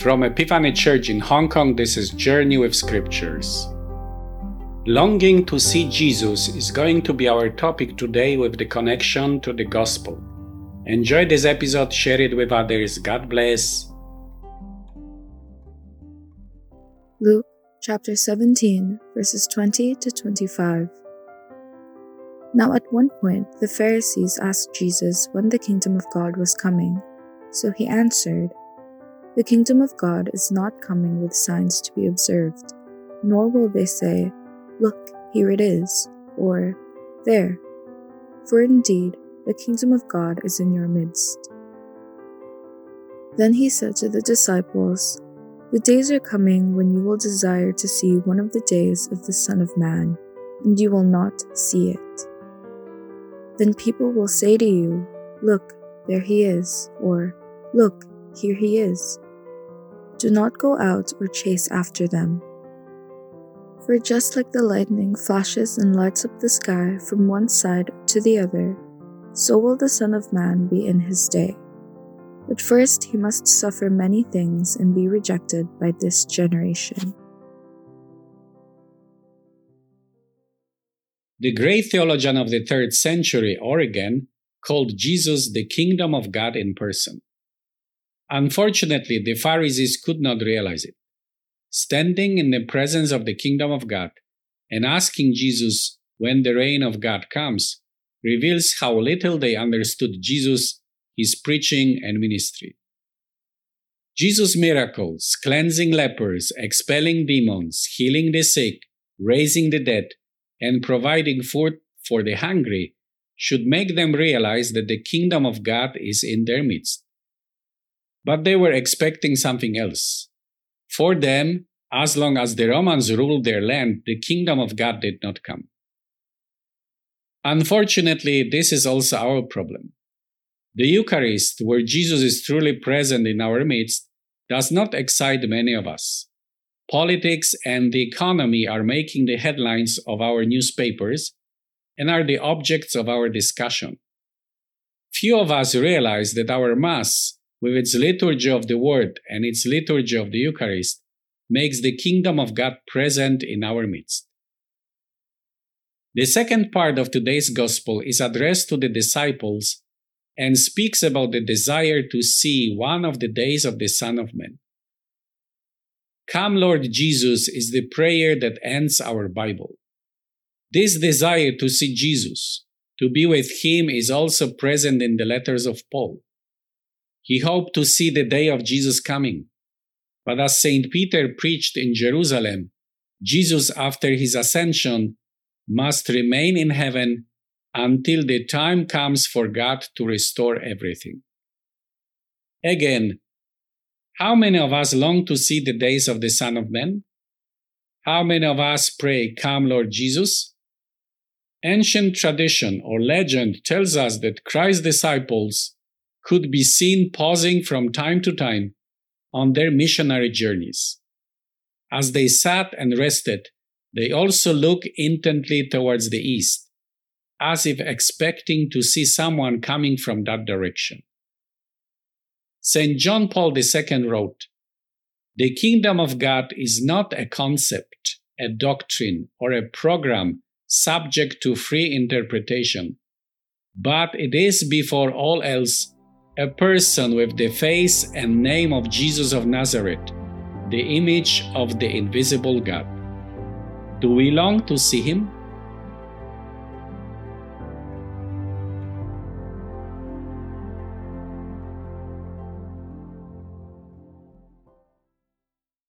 From Epiphany Church in Hong Kong, this is Journey with Scriptures. Longing to see Jesus is going to be our topic today with the connection to the Gospel. Enjoy this episode, share it with others. God bless. Luke chapter 17, verses 20 to 25. Now, at one point, the Pharisees asked Jesus when the kingdom of God was coming. So he answered, the kingdom of God is not coming with signs to be observed, nor will they say, Look, here it is, or There. For indeed, the kingdom of God is in your midst. Then he said to the disciples, The days are coming when you will desire to see one of the days of the Son of Man, and you will not see it. Then people will say to you, Look, there he is, or Look, here he is. Do not go out or chase after them. For just like the lightning flashes and lights up the sky from one side to the other, so will the Son of Man be in his day. But first he must suffer many things and be rejected by this generation. The great theologian of the third century, Origen, called Jesus the kingdom of God in person. Unfortunately, the Pharisees could not realize it. Standing in the presence of the kingdom of God and asking Jesus when the reign of God comes reveals how little they understood Jesus, his preaching, and ministry. Jesus' miracles, cleansing lepers, expelling demons, healing the sick, raising the dead, and providing food for the hungry, should make them realize that the kingdom of God is in their midst. But they were expecting something else. For them, as long as the Romans ruled their land, the kingdom of God did not come. Unfortunately, this is also our problem. The Eucharist, where Jesus is truly present in our midst, does not excite many of us. Politics and the economy are making the headlines of our newspapers and are the objects of our discussion. Few of us realize that our Mass, with its liturgy of the Word and its liturgy of the Eucharist, makes the kingdom of God present in our midst. The second part of today's Gospel is addressed to the disciples and speaks about the desire to see one of the days of the Son of Man. Come, Lord Jesus, is the prayer that ends our Bible. This desire to see Jesus, to be with Him, is also present in the letters of Paul. He hoped to see the day of Jesus coming. But as St. Peter preached in Jerusalem, Jesus, after his ascension, must remain in heaven until the time comes for God to restore everything. Again, how many of us long to see the days of the Son of Man? How many of us pray, Come, Lord Jesus? Ancient tradition or legend tells us that Christ's disciples could be seen pausing from time to time on their missionary journeys. As they sat and rested, they also looked intently towards the east, as if expecting to see someone coming from that direction. St. John Paul II wrote, The kingdom of God is not a concept, a doctrine, or a program subject to free interpretation, but it is before all else a person with the face and name of Jesus of Nazareth, the image of the invisible God. Do we long to see him?